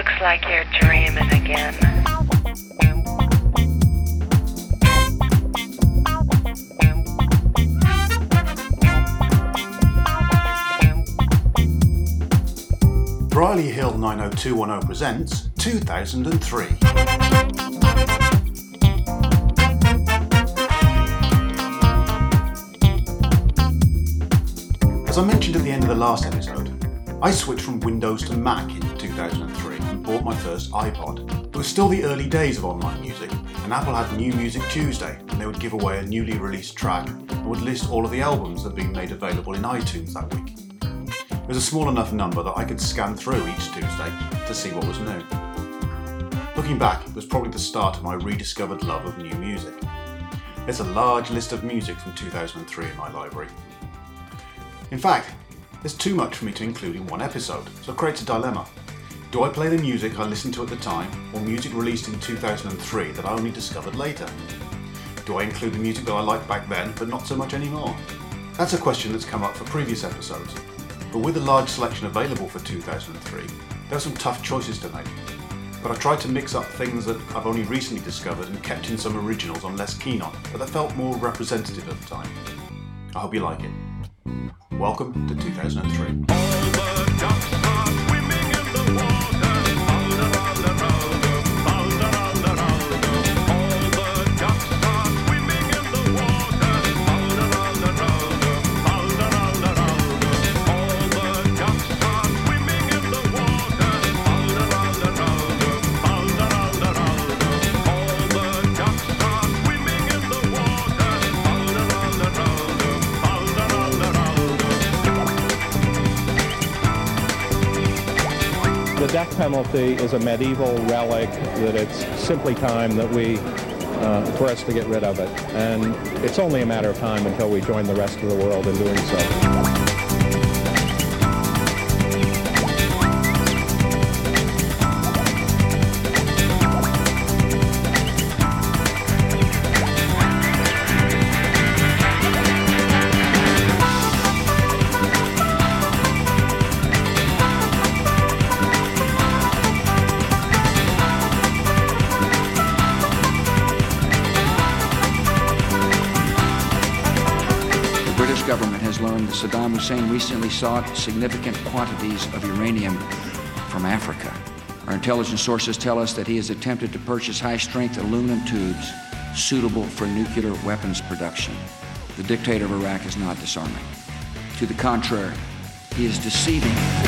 Looks like you're dreaming again. Briley Hill 90210 presents 2003. As I mentioned at the end of the last episode, I switched from Windows to Mac in 2003 and bought my first iPod. It was still the early days of online music, and Apple had New Music Tuesday, and they would give away a newly released track and would list all of the albums that had been made available in iTunes that week. It was a small enough number that I could scan through each Tuesday to see what was new. Looking back, it was probably the start of my rediscovered love of new music. There's a large list of music from 2003 in my library. In fact, there's too much for me to include in one episode, so it creates a dilemma. Do I play the music I listened to at the time, or music released in 2003 that I only discovered later? Do I include the music that I liked back then, but not so much anymore? That's a question that's come up for previous episodes, but with a large selection available for 2003, there are some tough choices to make. But I tried to mix up things that I've only recently discovered and kept in some originals I'm less keen on, but that felt more representative at the time. I hope you like it. Welcome to 2003. Penalty is a medieval relic that it's simply time that we, uh, for us to get rid of it. And it's only a matter of time until we join the rest of the world in doing so. Hussein recently sought significant quantities of uranium from Africa. Our intelligence sources tell us that he has attempted to purchase high strength aluminum tubes suitable for nuclear weapons production. The dictator of Iraq is not disarming. To the contrary, he is deceiving.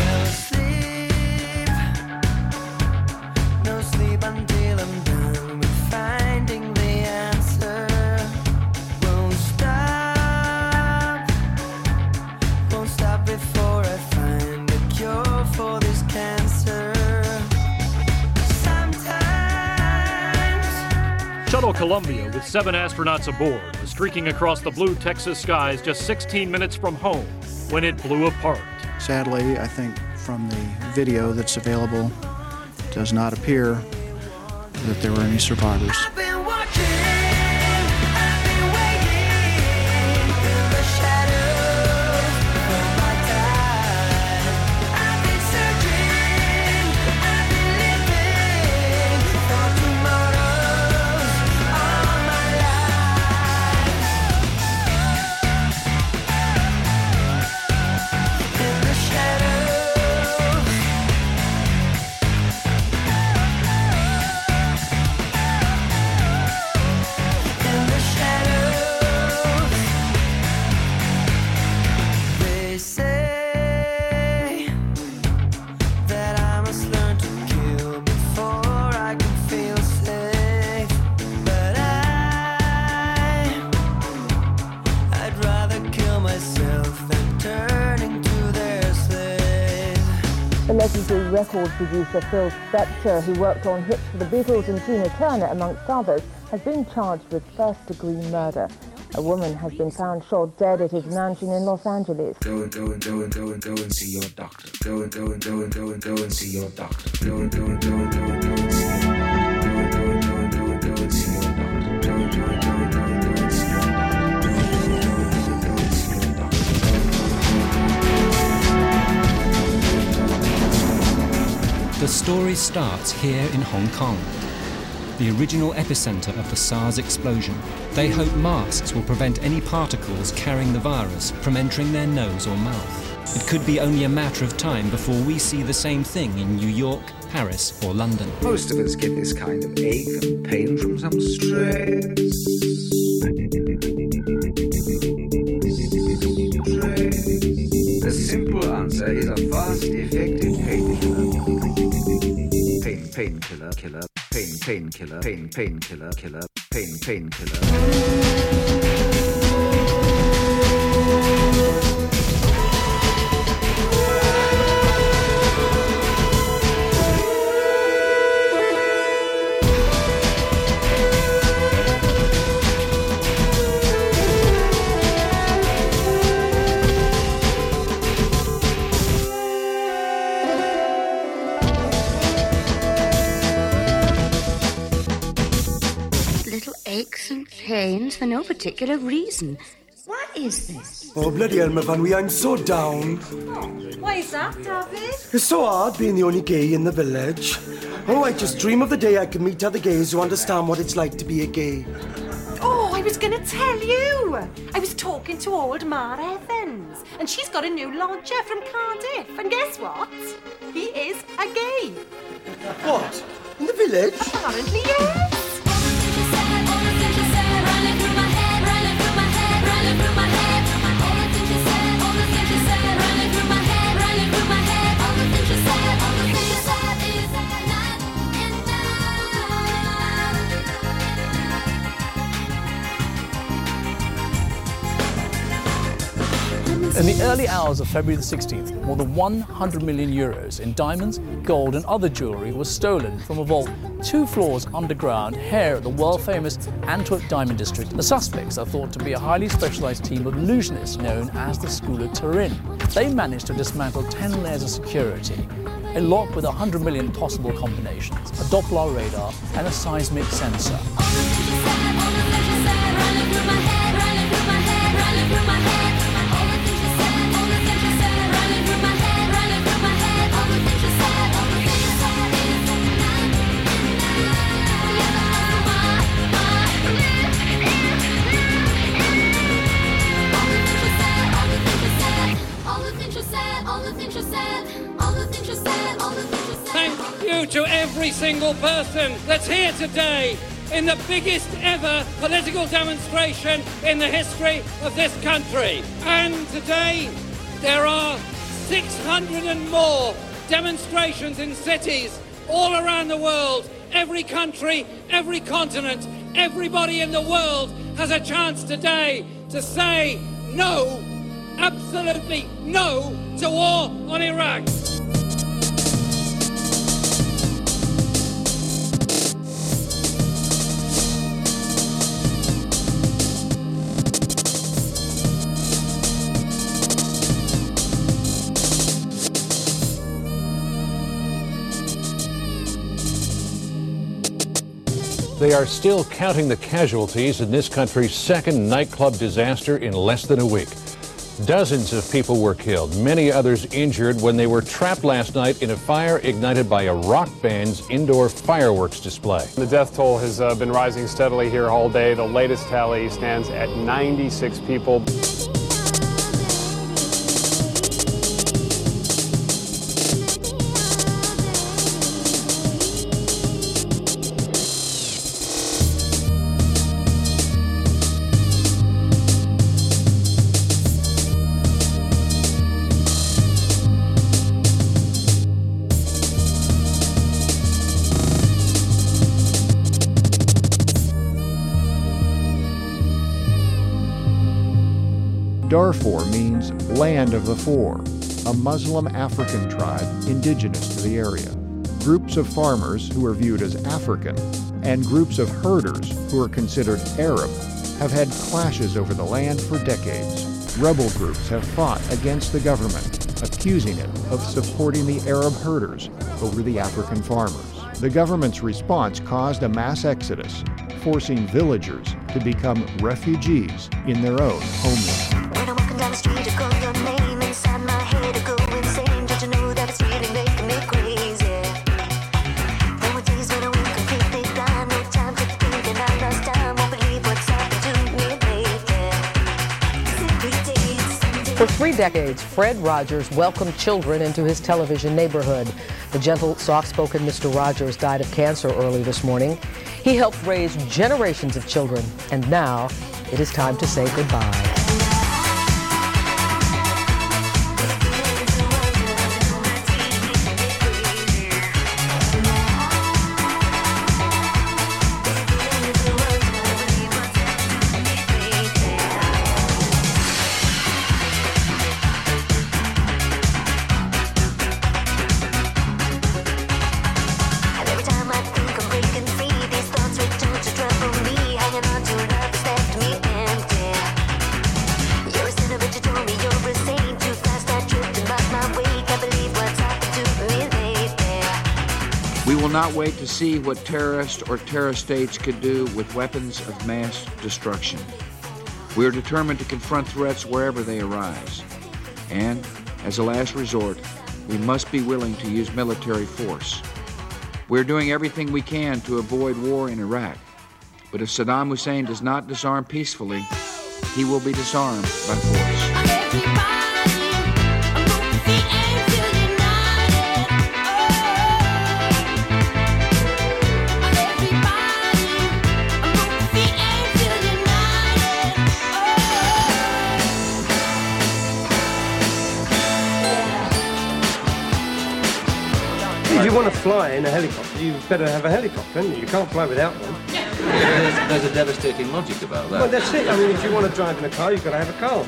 Columbia, with seven astronauts aboard, was streaking across the blue Texas skies just 16 minutes from home when it blew apart. Sadly, I think from the video that's available, does not appear that there were any survivors. Record producer Phil Spector, who worked on hits for the Beatles and Tina Turner, amongst others, has been charged with first-degree murder. A woman has been found shot dead at his mansion in Los Angeles. Go and go and go and go and go and see your doctor. Go and go and go and go and go and see your doctor. Go and go and go and go and go The story starts here in Hong Kong, the original epicenter of the SARS explosion. They hope masks will prevent any particles carrying the virus from entering their nose or mouth. It could be only a matter of time before we see the same thing in New York, Paris, or London. Most of us get this kind of ache and pain from some stress. The simple answer is a painkiller, killer, pain, painkiller, pain, painkiller, killer, pain, painkiller. Little for no particular reason. What is this? Oh, bloody hell, Myfanwy, I'm so down. Oh, Why is that, Daffyd? It's so hard being the only gay in the village. Oh, I just dream of the day I can meet other gays who understand what it's like to be a gay. Oh, I was going to tell you. I was talking to old Mar Evans, and she's got a new lodger from Cardiff. And guess what? He is a gay. What? In the village? Apparently, yes. In the early hours of February the 16th, more than 100 million euros in diamonds, gold, and other jewellery was stolen from a vault two floors underground here at the world famous Antwerp Diamond District. The suspects are thought to be a highly specialised team of illusionists known as the School of Turin. They managed to dismantle 10 layers of security, a lock with 100 million possible combinations, a Doppler radar, and a seismic sensor. Every single person that's here today in the biggest ever political demonstration in the history of this country. And today there are 600 and more demonstrations in cities all around the world. Every country, every continent, everybody in the world has a chance today to say no, absolutely no to war on Iraq. They are still counting the casualties in this country's second nightclub disaster in less than a week. Dozens of people were killed, many others injured when they were trapped last night in a fire ignited by a rock band's indoor fireworks display. The death toll has uh, been rising steadily here all day. The latest tally stands at 96 people. Four, a Muslim African tribe indigenous to the area. Groups of farmers who are viewed as African and groups of herders who are considered Arab have had clashes over the land for decades. Rebel groups have fought against the government, accusing it of supporting the Arab herders over the African farmers. The government's response caused a mass exodus, forcing villagers to become refugees in their own homeland. Decades, Fred Rogers welcomed children into his television neighborhood. The gentle, soft spoken Mr. Rogers died of cancer early this morning. He helped raise generations of children, and now it is time to say goodbye. See what terrorists or terror states could do with weapons of mass destruction. We are determined to confront threats wherever they arise. And, as a last resort, we must be willing to use military force. We're doing everything we can to avoid war in Iraq. But if Saddam Hussein does not disarm peacefully, he will be disarmed by force. Better have a helicopter, you? You can't fly without one. There's, there's a devastating logic about that. Well, that's it. I mean, if you want to drive in a car, you've got to have a car.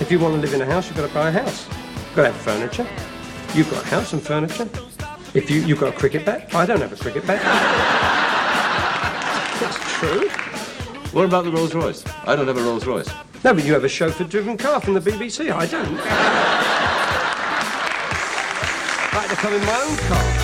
If you want to live in a house, you've got to buy a house. You've got to have furniture. You've got a house and furniture. If you, you've got a cricket bat. I don't have a cricket bat. That's true. What about the Rolls Royce? I don't have a Rolls Royce. No, but you have a chauffeur-driven car from the BBC. I don't. I had to come in my own car.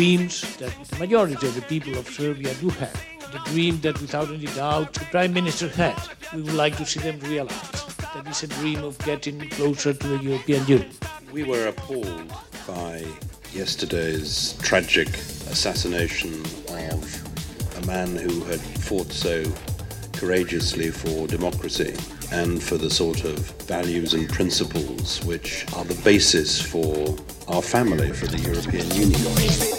Dreams that the majority of the people of Serbia do have. The dream that without any doubt the Prime Minister had. We would like to see them realize. That is a dream of getting closer to the European Union. We were appalled by yesterday's tragic assassination of a man who had fought so courageously for democracy and for the sort of values and principles which are the basis for our family, for the European Union.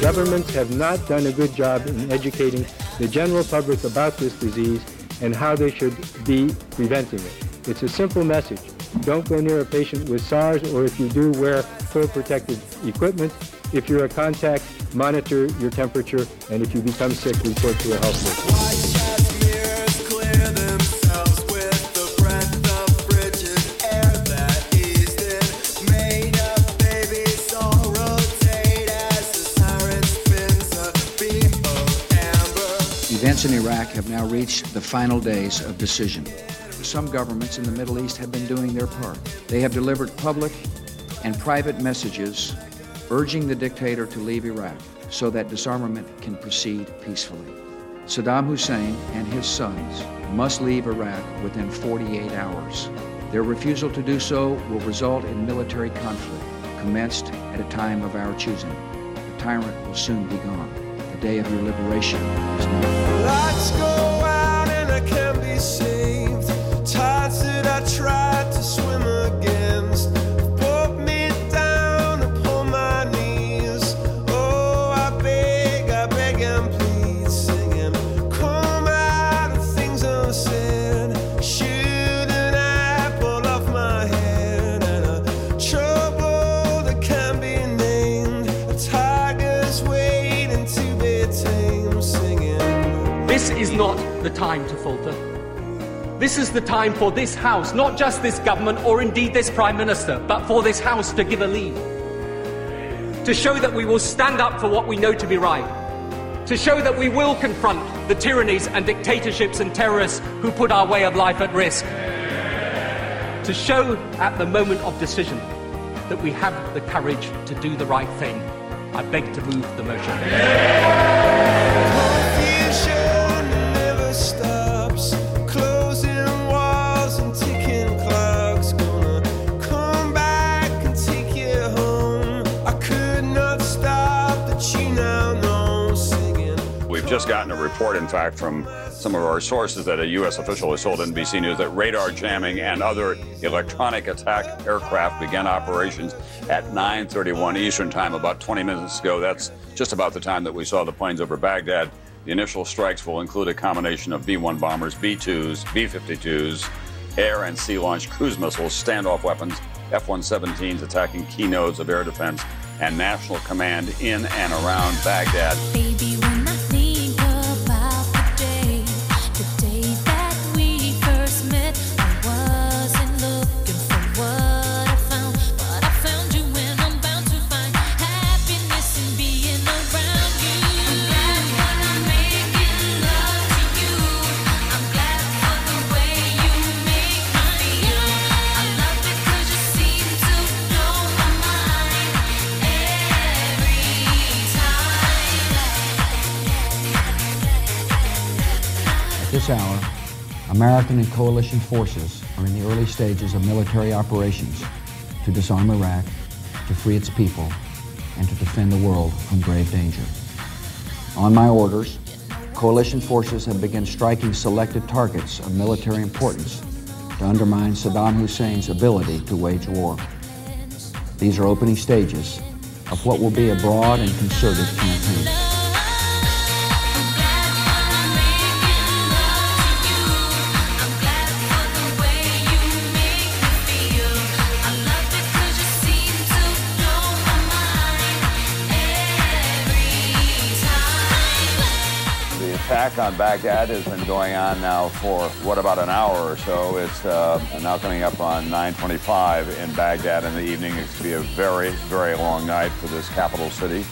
Governments have not done a good job in educating the general public about this disease and how they should be preventing it. It's a simple message. Don't go near a patient with SARS, or if you do, wear full protective equipment. If you're a contact, monitor your temperature, and if you become sick, report to a health worker. Events in Iraq have now reached the final days of decision. Some governments in the Middle East have been doing their part. They have delivered public and private messages urging the dictator to leave Iraq so that disarmament can proceed peacefully. Saddam Hussein and his sons must leave Iraq within 48 hours. Their refusal to do so will result in military conflict, commenced at a time of our choosing. The tyrant will soon be gone. The day of your liberation is now. Go out and I can be saved. Tides that I tried to swim against. The time to falter. This is the time for this House, not just this government or indeed this Prime Minister, but for this House to give a lead. To show that we will stand up for what we know to be right. To show that we will confront the tyrannies and dictatorships and terrorists who put our way of life at risk. To show at the moment of decision that we have the courage to do the right thing. I beg to move the motion. Just gotten a report, in fact, from some of our sources that a U.S. official has told NBC News that radar jamming and other electronic attack aircraft began operations at 9:31 Eastern Time about 20 minutes ago. That's just about the time that we saw the planes over Baghdad. The initial strikes will include a combination of B-1 bombers, B-2s, B-52s, air and sea launched cruise missiles, standoff weapons, F 117s attacking key nodes of air defense, and national command in and around Baghdad. Baby, American and coalition forces are in the early stages of military operations to disarm Iraq, to free its people, and to defend the world from grave danger. On my orders, coalition forces have begun striking selected targets of military importance to undermine Saddam Hussein's ability to wage war. These are opening stages of what will be a broad and concerted campaign. Attack on Baghdad has been going on now for what about an hour or so. It's uh, now coming up on 9:25 in Baghdad in the evening. It's going to be a very, very long night for this capital city.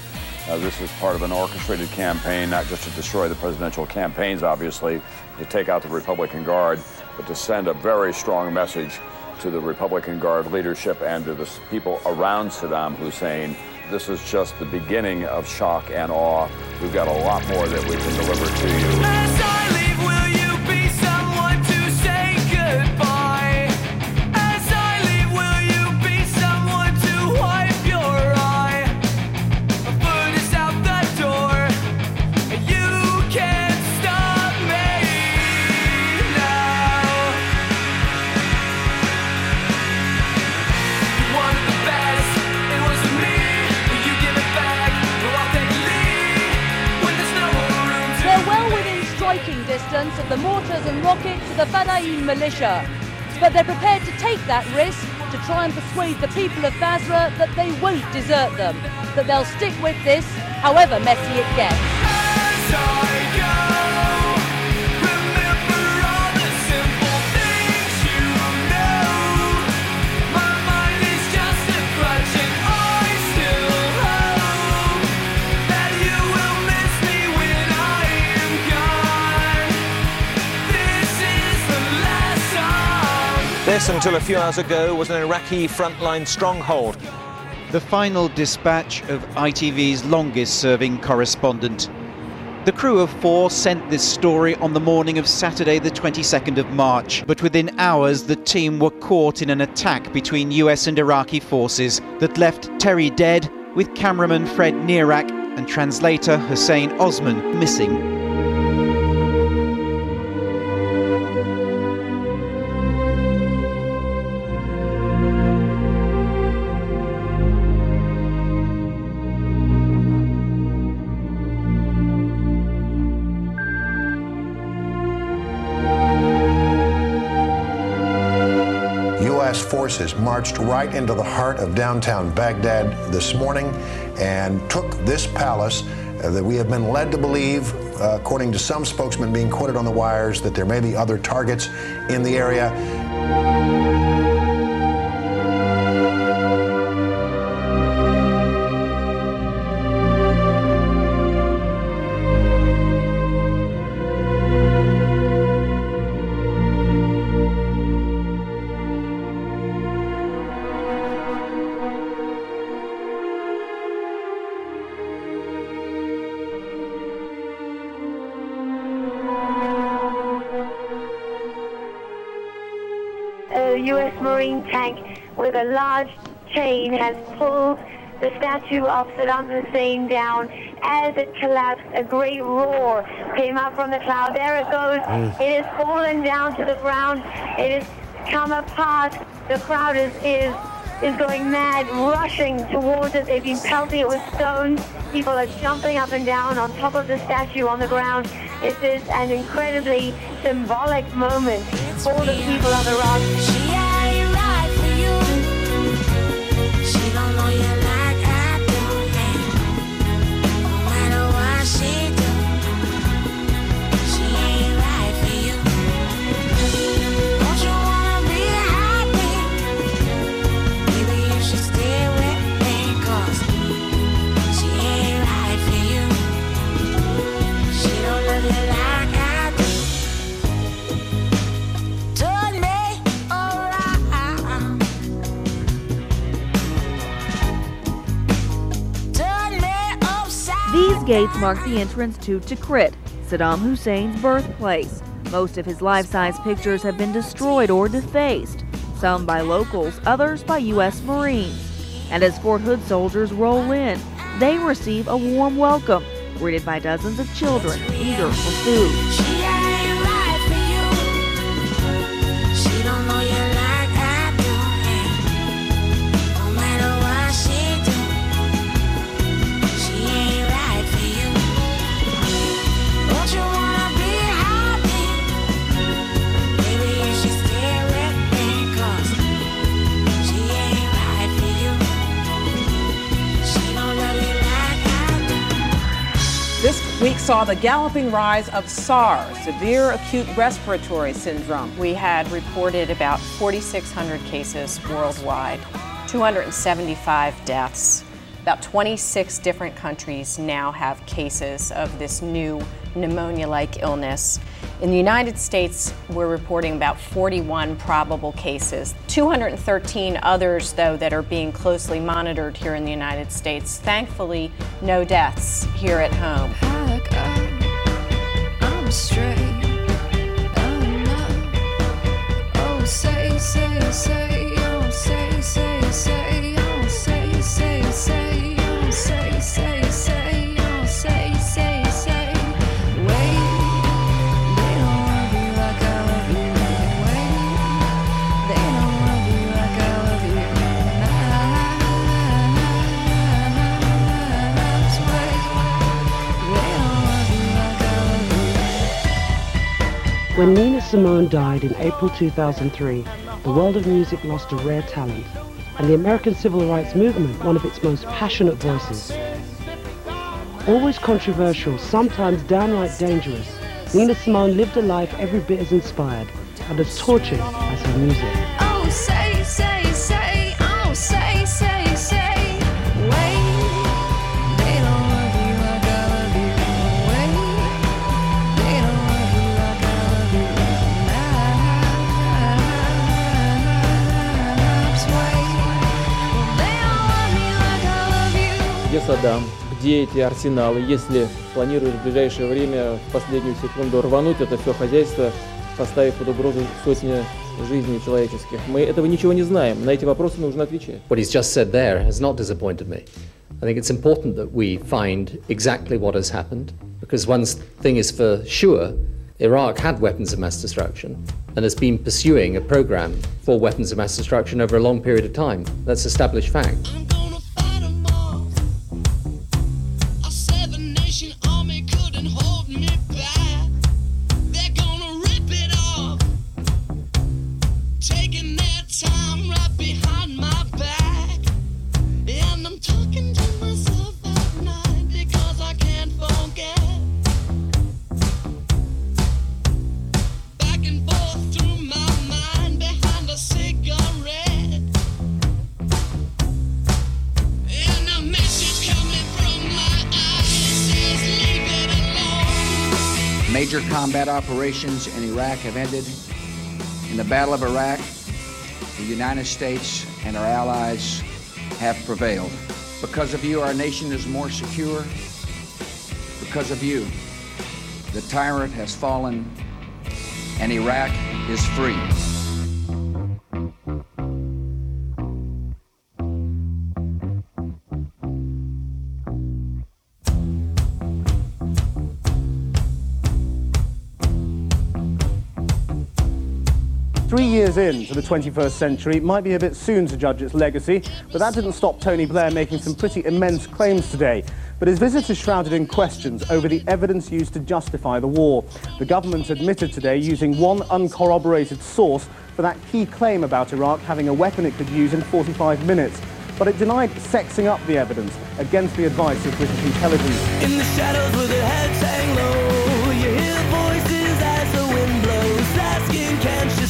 Uh, this is part of an orchestrated campaign, not just to destroy the presidential campaigns, obviously, to take out the Republican Guard, but to send a very strong message to the Republican Guard leadership and to the people around Saddam Hussein. This is just the beginning of shock and awe. We've got a lot more that we can deliver to you. The mortars and rockets of the Fedayeen militia. But they're prepared to take that risk to try and persuade the people of Basra that they won't desert them, that they'll stick with this, however messy it gets. This, until a few hours ago, was an Iraqi frontline stronghold. The final dispatch of ITV's longest serving correspondent. The crew of four sent this story on the morning of Saturday, the 22nd of March, but within hours the team were caught in an attack between US and Iraqi forces that left Terry dead, with cameraman Fred Nérac and translator Hussein Osman missing. Forces marched right into the heart of downtown Baghdad this morning and took this palace uh, that we have been led to believe, uh, according to some spokesmen being quoted on the wires, that there may be other targets in the area. U.S. Marine tank with a large chain has pulled the statue of Saddam Hussein down. As it collapsed, a great roar came up from the cloud. There it goes. Mm. It has fallen down to the ground. It has come apart. The crowd is, is is going mad, rushing towards it. They've been pelting it with stones. People are jumping up and down on top of the statue on the ground. It is an incredibly symbolic moment for the people of Iraq. Gates mark the entrance to Tikrit, Saddam Hussein's birthplace. Most of his life-size pictures have been destroyed or defaced, some by locals, others by U.S. Marines. And as Fort Hood soldiers roll in, they receive a warm welcome, greeted by dozens of children eager for food. Saw the galloping rise of SARS, severe acute respiratory syndrome. We had reported about 4,600 cases worldwide, 275 deaths. About 26 different countries now have cases of this new pneumonia like illness. In the United States, we're reporting about 41 probable cases, 213 others, though, that are being closely monitored here in the United States. Thankfully, no deaths here at home. Oh, say, say, say. Oh, say, say, say. When Nina Simone died in April 2003, the world of music lost a rare talent, and the American civil rights movement one of its most passionate voices. Always controversial, sometimes downright dangerous, Nina Simone lived a life every bit as inspired and as tortured as her music. Oh, say, say, say. Саддам? Где эти арсеналы? Если планируешь в ближайшее время в последнюю секунду рвануть это все хозяйство, поставив под угрозу сотни жизней человеческих. Мы этого ничего не знаем. На эти вопросы нужно отвечать. What he's just said there has not disappointed me. I think it's important that we find exactly what has happened, because one thing is for sure Iraq had weapons of mass destruction and has been pursuing a program for weapons of mass destruction over a long period of time. That's established fact. Combat operations in Iraq have ended. In the Battle of Iraq, the United States and our allies have prevailed. Because of you, our nation is more secure. Because of you, the tyrant has fallen and Iraq is free. Three years into the 21st century, it might be a bit soon to judge its legacy, but that didn't stop Tony Blair making some pretty immense claims today. But his visit is shrouded in questions over the evidence used to justify the war. The government admitted today using one uncorroborated source for that key claim about Iraq having a weapon it could use in 45 minutes. But it denied sexing up the evidence against the advice of British intelligence. In the shadows with their heads hang low, you hear voices as the wind blows, asking, you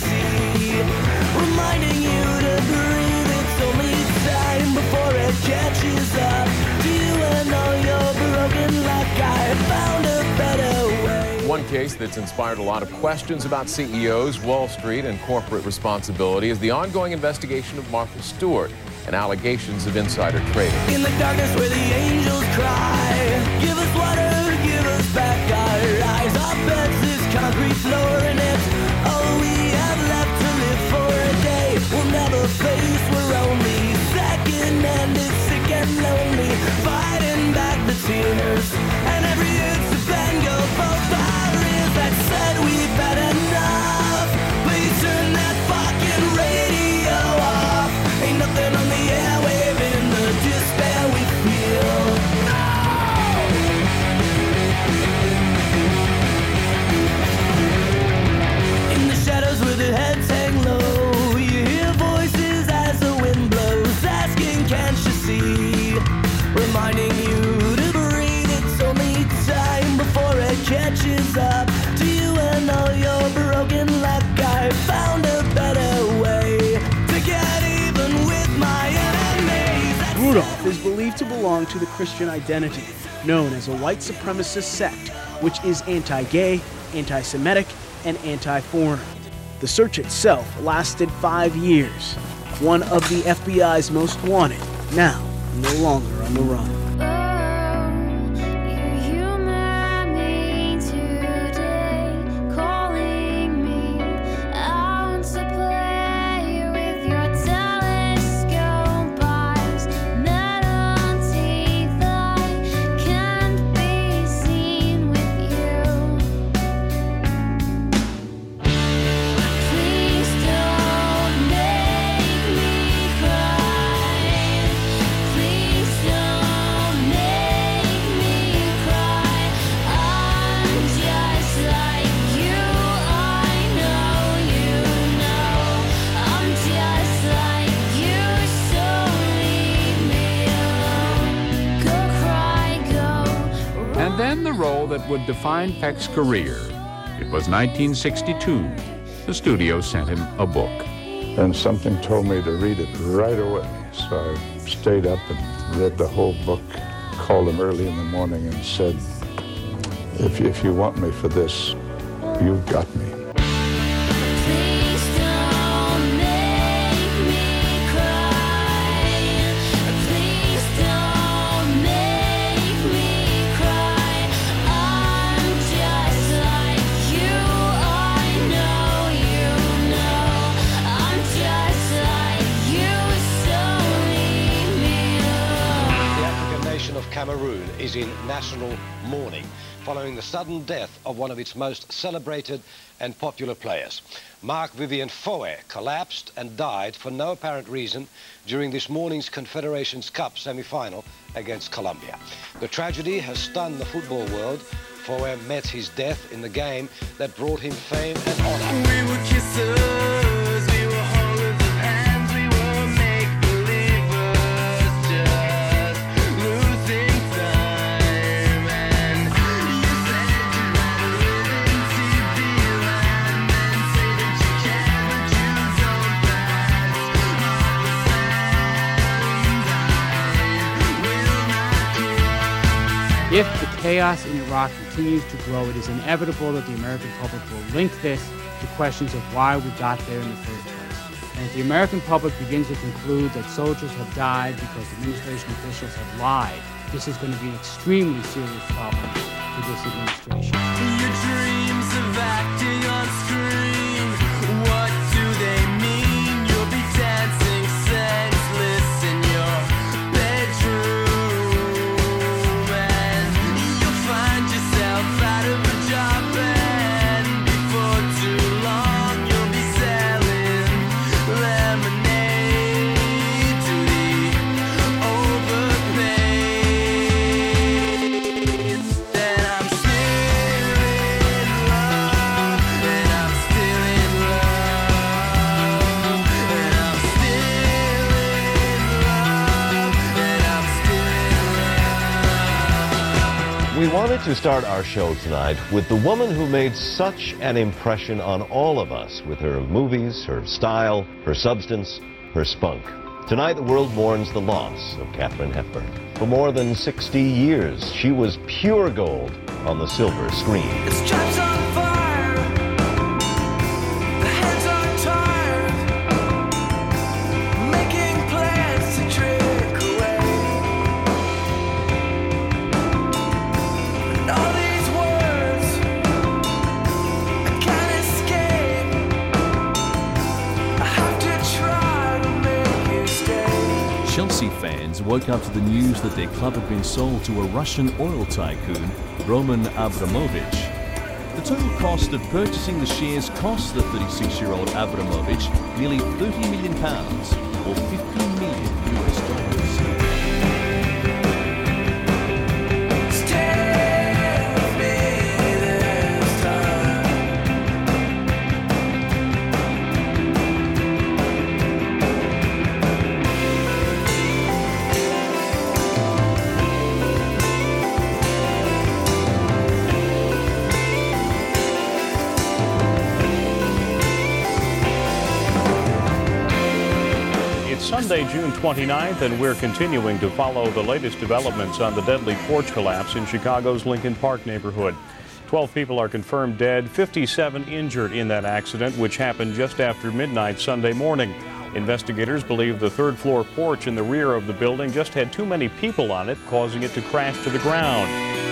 catches up to you and all your broken luck. I found a better way. One case that's inspired a lot of questions about CEOs, Wall Street, and corporate responsibility is the ongoing investigation of Martha Stewart and allegations of insider trading. In the darkness where the angels cry, give us water, give us back our lives, our beds, this concrete floor, and it's all we have left to live for a day. We'll never face, we're only lonely, fighting back the tears. And every belong to the Christian identity, known as a white supremacist sect, which is anti gay, anti Semitic, and anti foreign. The search itself lasted five years. One of the FBI's most wanted, now no longer on the run. Define Peck's career. It was 1962. The studio sent him a book. And something told me to read it right away. So I stayed up and read the whole book, called him early in the morning and said, if, if you want me for this, you've got me. National mourning following the sudden death of one of its most celebrated and popular players. Marc-Vivien Foe collapsed and died for no apparent reason during this morning's Confederations Cup semi-final against Colombia. The tragedy has stunned the football world. Foe met his death in the game that brought him fame and honor. We chaos in Iraq continues to grow, it is inevitable that the American public will link this to questions of why we got there in the first place. And if the American public begins to conclude that soldiers have died because administration officials have lied, this is going to be an extremely serious problem for this administration. To start our show tonight with the woman who made such an impression on all of us with her movies, her style, her substance, her spunk. Tonight, the world mourns the loss of Katharine Hepburn. For more than 60 years, she was pure gold on the silver screen. Woke up to the news that their club had been sold to a Russian oil tycoon, Roman Abramovich. The total cost of purchasing the shares cost the 36-year-old Abramovich nearly 30 million pounds, or 15 29th, and we're continuing to follow the latest developments on the deadly porch collapse in Chicago's Lincoln Park neighborhood. 12 people are confirmed dead, 57 injured in that accident, which happened just after midnight Sunday morning. Investigators believe the third floor porch in the rear of the building just had too many people on it, causing it to crash to the ground.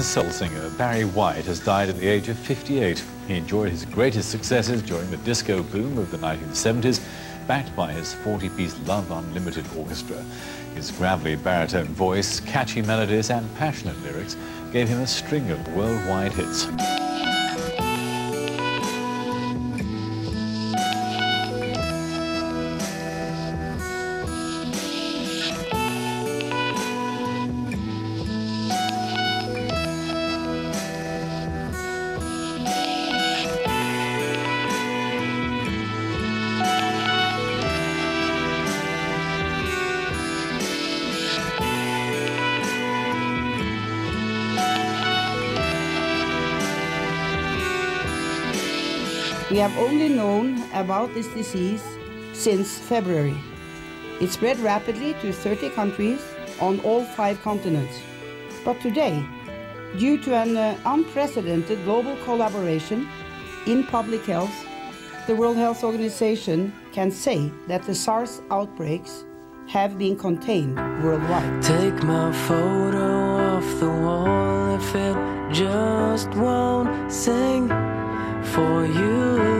American soul singer Barry White has died at the age of 58. He enjoyed his greatest successes during the disco boom of the 1970s, backed by his 40-piece Love Unlimited orchestra. His gravelly baritone voice, catchy melodies and passionate lyrics gave him a string of worldwide hits. Have only known about this disease since February. It spread rapidly to 30 countries on all five continents. But today, due to an uh, unprecedented global collaboration in public health, the World Health Organization can say that the SARS outbreaks have been contained worldwide. Take my photo off the wall if it just won't sing for you.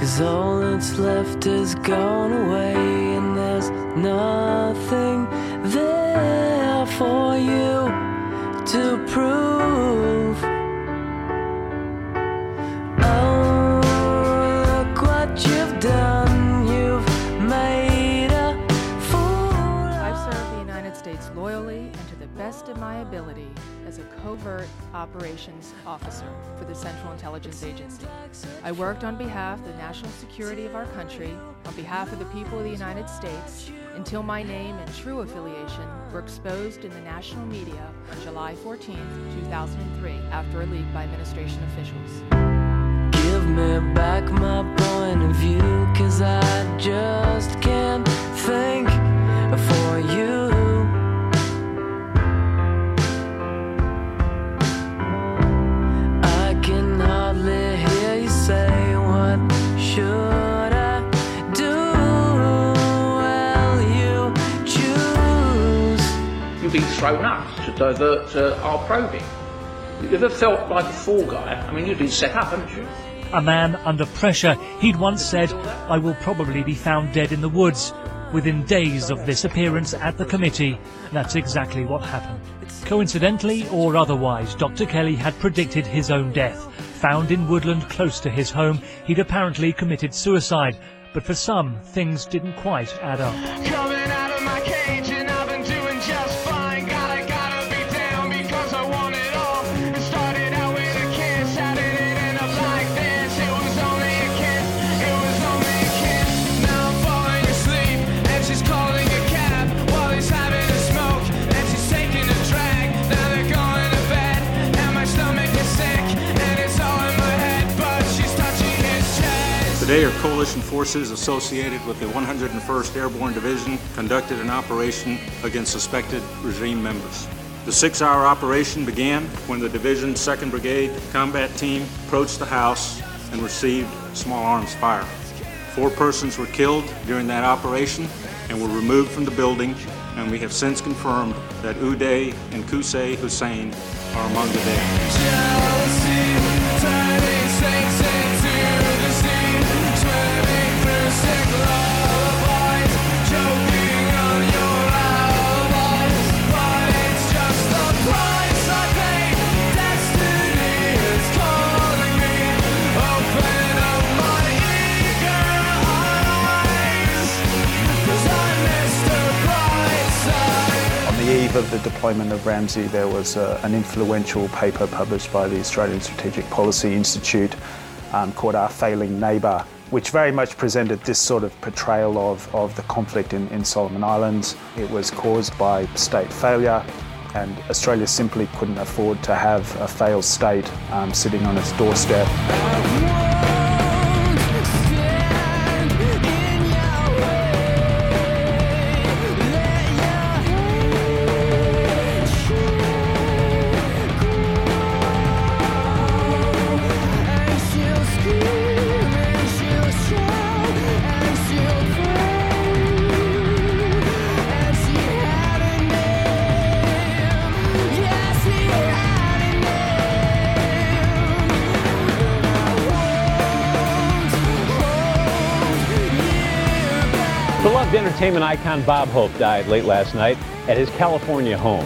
Cause all that's left is gone away, and there's nothing there for you to prove. Oh, look what you've done, you've made a fool. I've served the United States loyally and to the best of my ability as a covert operations officer for the Central Intelligence Agency. I worked on behalf of the national security of our country, on behalf of the people of the United States, until my name and true affiliation were exposed in the national media on July 14, 2003, after a leak by administration officials. Give me back my point of view, cause I just can't think for you. Choose. Thrown up to divert uh, our probing. You ever felt like a fall guy? I mean, you've been set up, haven't you? A man under pressure. He'd once said, I will probably be found dead in the woods. Within days of this appearance at the committee, that's exactly what happened. Coincidentally or otherwise, Dr. Kelly had predicted his own death. Found in woodland close to his home, he'd apparently committed suicide. But for some, things didn't quite add up. Today, our coalition forces associated with the 101st Airborne Division conducted an operation against suspected regime members. The six hour operation began when the division's 2nd Brigade combat team approached the house and received small arms fire. Four persons were killed during that operation and were removed from the building, and we have since confirmed that Uday and Kusay Hussein are among the dead. Eve of the deployment of RAMSI, there was uh, an influential paper published by the Australian Strategic Policy Institute um, called Our Failing Neighbour, which very much presented this sort of portrayal of, of the conflict in, in Solomon Islands. It was caused by state failure, and Australia simply couldn't afford to have a failed state um, sitting on its doorstep. Entertainment icon Bob Hope died late last night at his California home.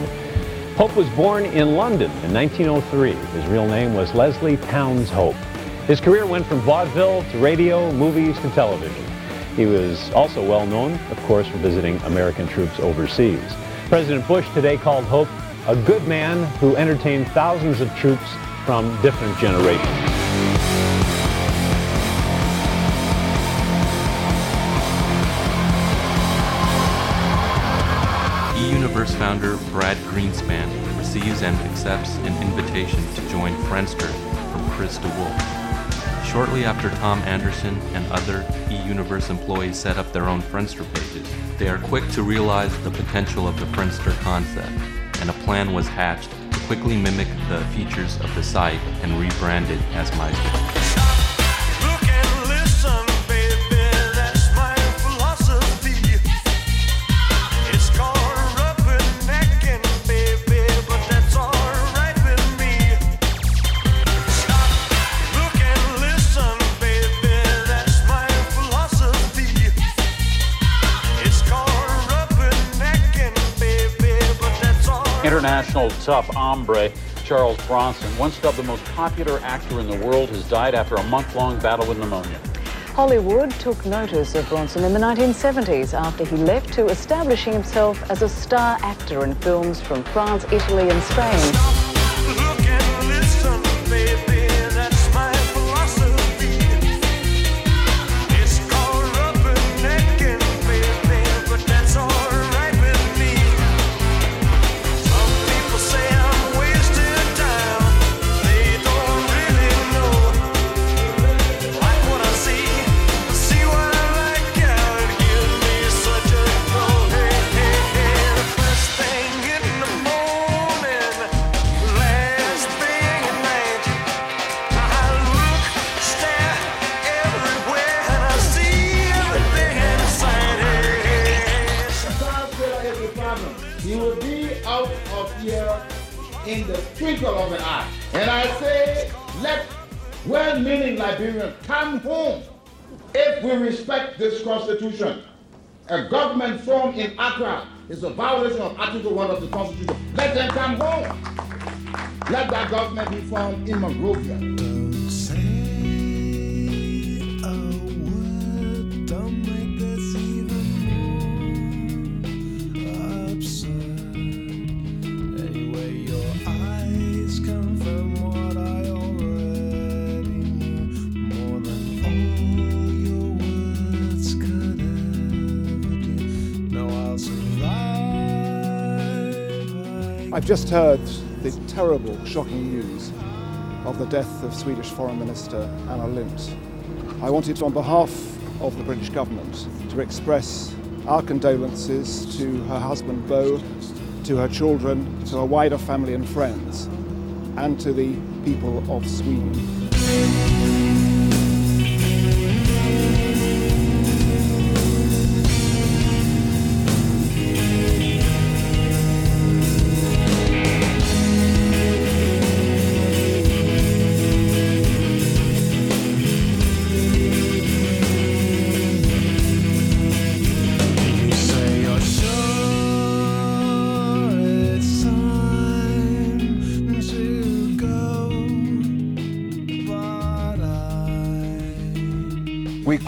Hope was born in London in 1903. His real name was Leslie Towns Hope. His career went from vaudeville to radio, movies to television. He was also well known, of course, for visiting American troops overseas. President Bush today called Hope a good man who entertained thousands of troops from different generations. Brad Greenspan receives and accepts an invitation to join Friendster from Chris DeWolfe. Shortly after Tom Anderson and other eUniverse employees set up their own Friendster pages, they are quick to realize the potential of the Friendster concept, and a plan was hatched to quickly mimic the features of the site and rebrand it as MySpace. Tough hombre Charles Bronson, once dubbed the most popular actor in the world, has died after a month long battle with pneumonia. Hollywood took notice of Bronson in the 1970s after he left to establishing himself as a star actor in films from France, Italy, and Spain. 1 of the Constitution. Let them come home. Let that government be formed in Monrovia. I've just heard the terrible, shocking news of the death of Swedish Foreign Minister Anna Lindh. I wanted, on behalf of the British government, to express our condolences to her husband Bo, to her children, to her wider family and friends, and to the people of Sweden.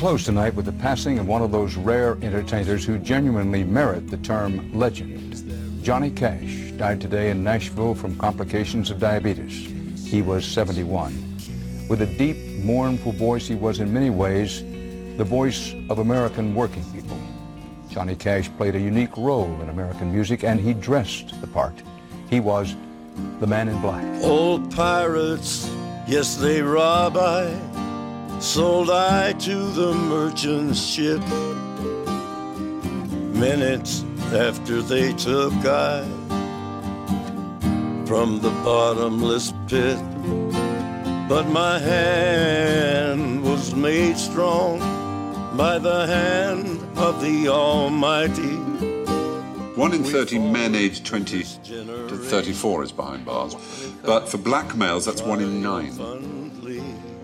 Close tonight with the passing of one of those rare entertainers who genuinely merit the term legend. Johnny Cash died today in Nashville from complications of diabetes. He was 71. With a deep, mournful voice, he was in many ways the voice of American working people. Johnny Cash played a unique role in American music and he dressed the part. He was the man in black. Old pirates, yes, they rob I. Sold I to the merchant ship. Minutes after they took I from the bottomless pit. But my hand was made strong by the hand of the Almighty. One in 30 men aged 20 to 34 is behind bars. But for black males, that's one in nine.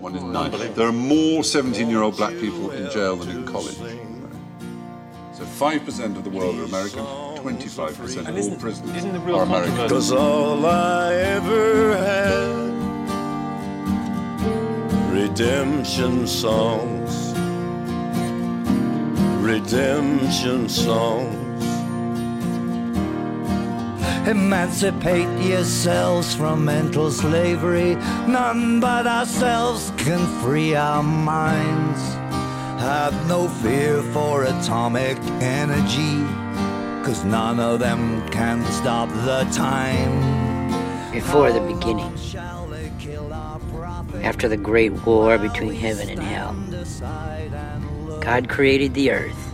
One in nine. There are more 17 year old black people in jail than in college. So 5% of the world are American, 25% of all prisoners are American. Cause all I ever had redemption songs, redemption songs. Emancipate yourselves from mental slavery. None but ourselves can free our minds. Have no fear for atomic energy, cause none of them can stop the time. Before the beginning, after the great war between heaven and hell, God created the earth,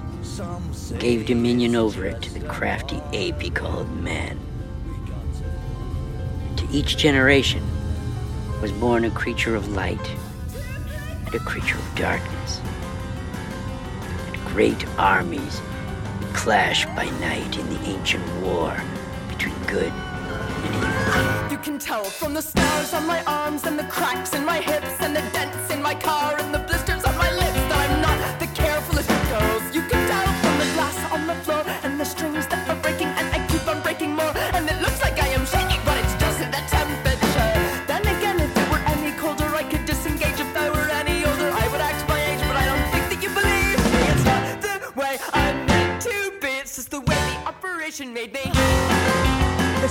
gave dominion over it to the crafty ape he called man. Each generation was born a creature of light and a creature of darkness. And great armies clash by night in the ancient war between good and evil. You can tell from the scars on my arms and the cracks in my hips and the dents in my car and the blisters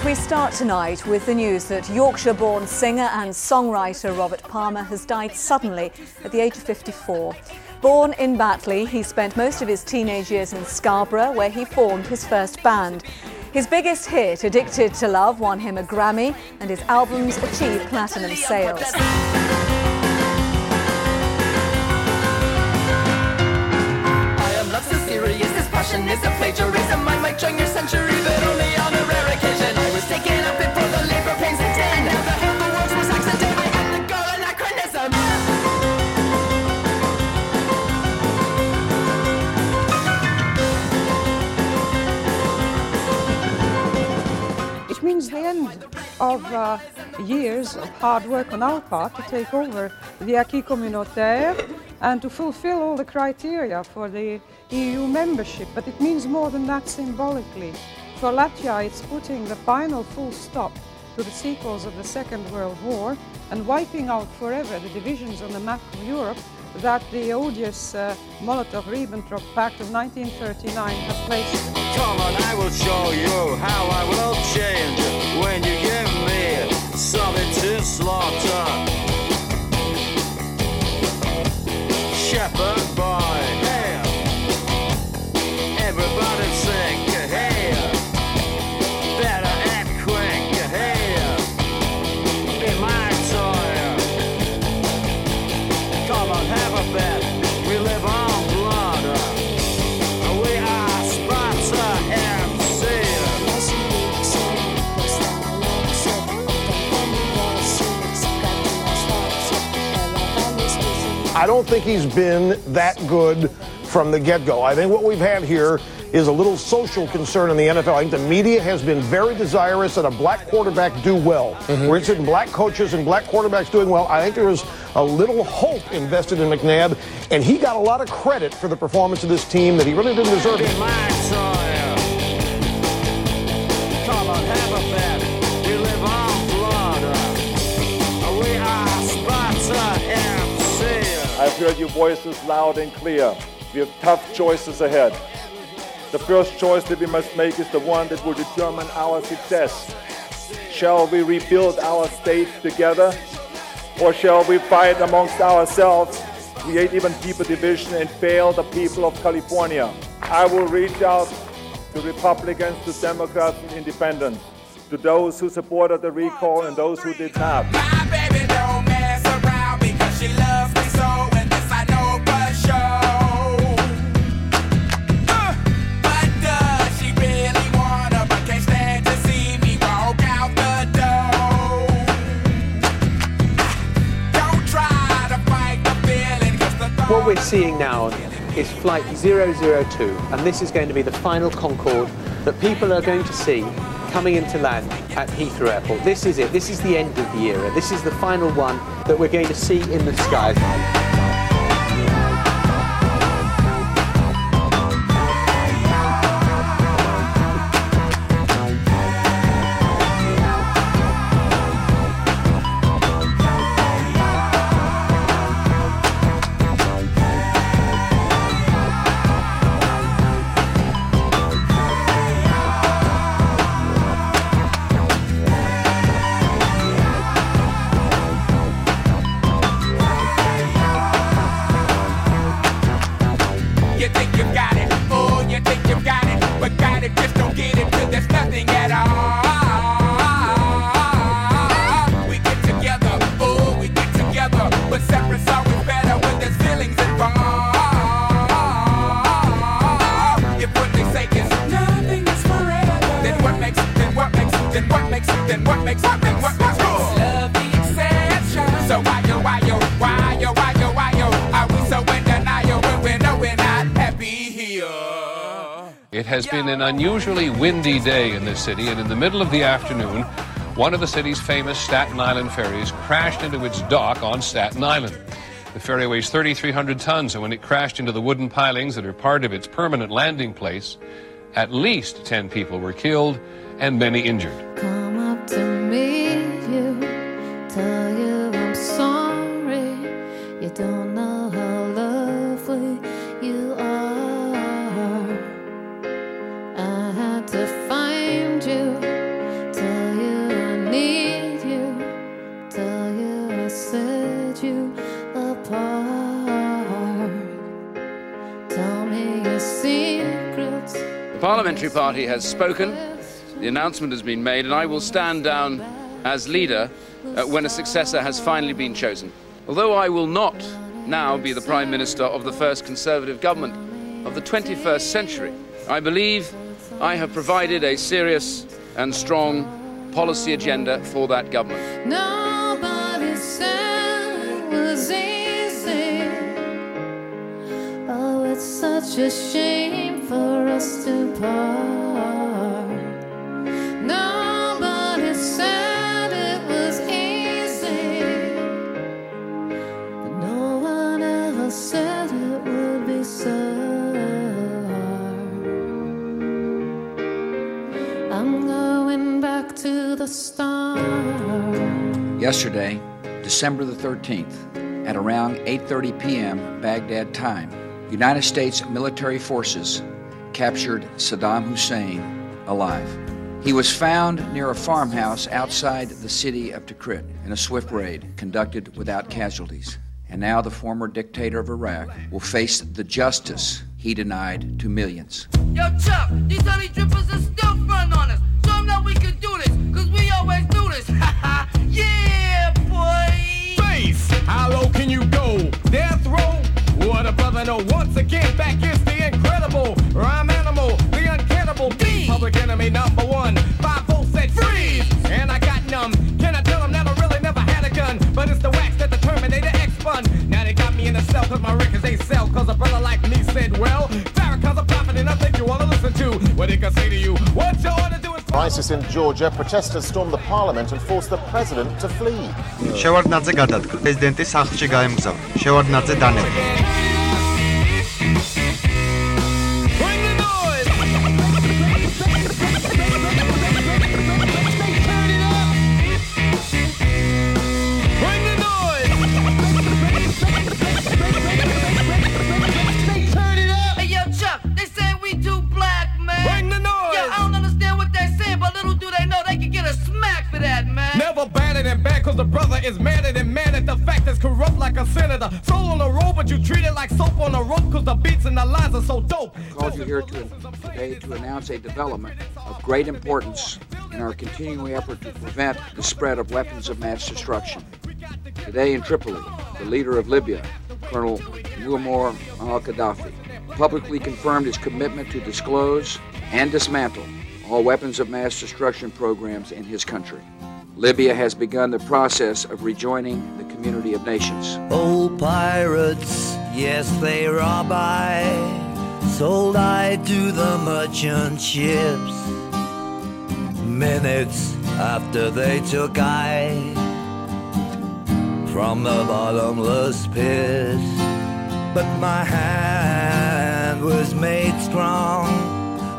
we start tonight with the news that Yorkshire born singer and songwriter Robert Palmer has died suddenly at the age of 54. Born in Batley, he spent most of his teenage years in Scarborough, where he formed his first band. His biggest hit, Addicted to Love, won him a Grammy, and his albums achieved platinum sales. I am love so serious, this passion is a plagiarism. I might join your century, but only of uh, years of hard work on our part to take over the acquis communautaire and to fulfill all the criteria for the EU membership. But it means more than that symbolically. For Latvia, it's putting the final full stop to the sequels of the Second World War and wiping out forever the divisions on the map of Europe that the odious uh, Molotov-Ribbentrop Pact of 1939 had placed. Come on, I will show you how I will change when you give me something to slaughter. Shepherd I don't think he's been that good from the get go. I think what we've had here is a little social concern in the NFL. I think the media has been very desirous that a black quarterback do well. Mm-hmm. We're interested in black coaches and black quarterbacks doing well. I think there was a little hope invested in McNabb, and he got a lot of credit for the performance of this team that he really didn't deserve. Heard your voices loud and clear. We have tough choices ahead. The first choice that we must make is the one that will determine our success. Shall we rebuild our state together? Or shall we fight amongst ourselves, create even deeper division, and fail the people of California? I will reach out to Republicans, to Democrats, and independents, to those who supported the recall and those who did not. What we're seeing now is Flight 002, and this is going to be the final Concorde that people are going to see coming into land at Heathrow Airport. This is it. This is the end of the era. This is the final one that we're going to see in the skies. An unusually windy day in this city, and in the middle of the afternoon, one of the city's famous Staten Island ferries crashed into its dock on Staten Island. The ferry weighs 3,300 tons, and when it crashed into the wooden pilings that are part of its permanent landing place, at least 10 people were killed and many injured. You, you sorry. Parliamentary Party has spoken, the announcement has been made, and I will stand down as leader uh, when a successor has finally been chosen. Although I will not now be the Prime Minister of the first Conservative government of the 21st century, I believe I have provided a serious and strong policy agenda for that government. Nobody said it was easy. Oh, it's such a shame for us to part. Nobody said it was easy. But no one ever said it would be so hard. I'm going back to the. Yesterday, December the 13th, at around 8:30 p.m. Baghdad time, United States military forces captured Saddam Hussein alive. He was found near a farmhouse outside the city of Tikrit in a swift raid conducted without casualties. And now the former dictator of Iraq will face the justice he denied to millions. Yo, Chuck, these honey drippers are still front on us. Show them that we can do this, cause we always do this. yeah, boy. Face, how low can you go? Death row? What a brother know. Once again, back is sell. Cause a brother like me said, well, Farrakhan's a prophet and I think you wanna listen to what he can say to you. What you ought to do is Crisis in Georgia, protesters stormed the parliament and forced the president to flee. შევარდნაძე გადადგა. პრეზიდენტი სახლში გაემგზავრა. შევარდნაძე დანებდა. To announce a development of great importance in our continuing effort to prevent the spread of weapons of mass destruction. Today in Tripoli, the leader of Libya, Colonel Muammar al-Gaddafi, publicly confirmed his commitment to disclose and dismantle all weapons of mass destruction programs in his country. Libya has begun the process of rejoining the community of nations. Old pirates, yes, they rob I. Sold I to the merchant ships. Minutes after they took I from the bottomless pit. But my hand was made strong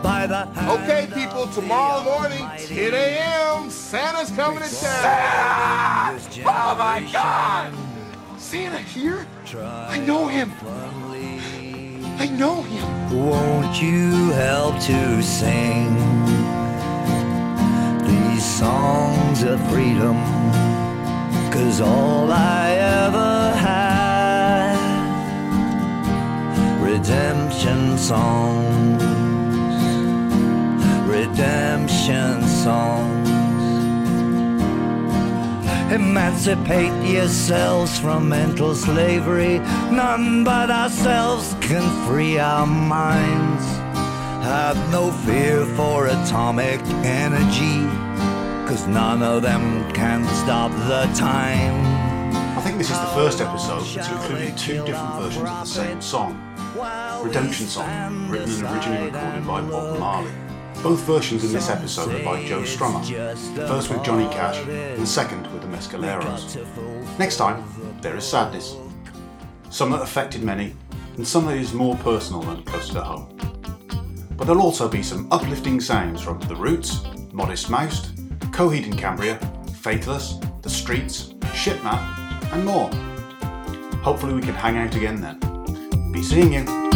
by the hand Okay, people, tomorrow morning, 10 a.m., Santa's coming to town. Ah! Oh my God! Santa here? I know him. I know him. Won't you help to sing these songs of freedom? Cause all I ever had, redemption songs, redemption songs. Emancipate yourselves from mental slavery. None but ourselves can free our minds. Have no fear for atomic energy, cause none of them can stop the time. I think this is the first episode that's included two different versions of the same song. Redemption Song, written and originally recorded by Bob Marley. Both versions in this episode are by Joe Strummer, the first with Johnny Cash and the second Mescaleros. Next time, there is sadness. Some that affected many, and some that is more personal and closer to home. But there'll also be some uplifting sounds from The Roots, Modest Mouse, Coheed and Cambria, Faithless, The Streets, Shipman, and more. Hopefully we can hang out again then. Be seeing you.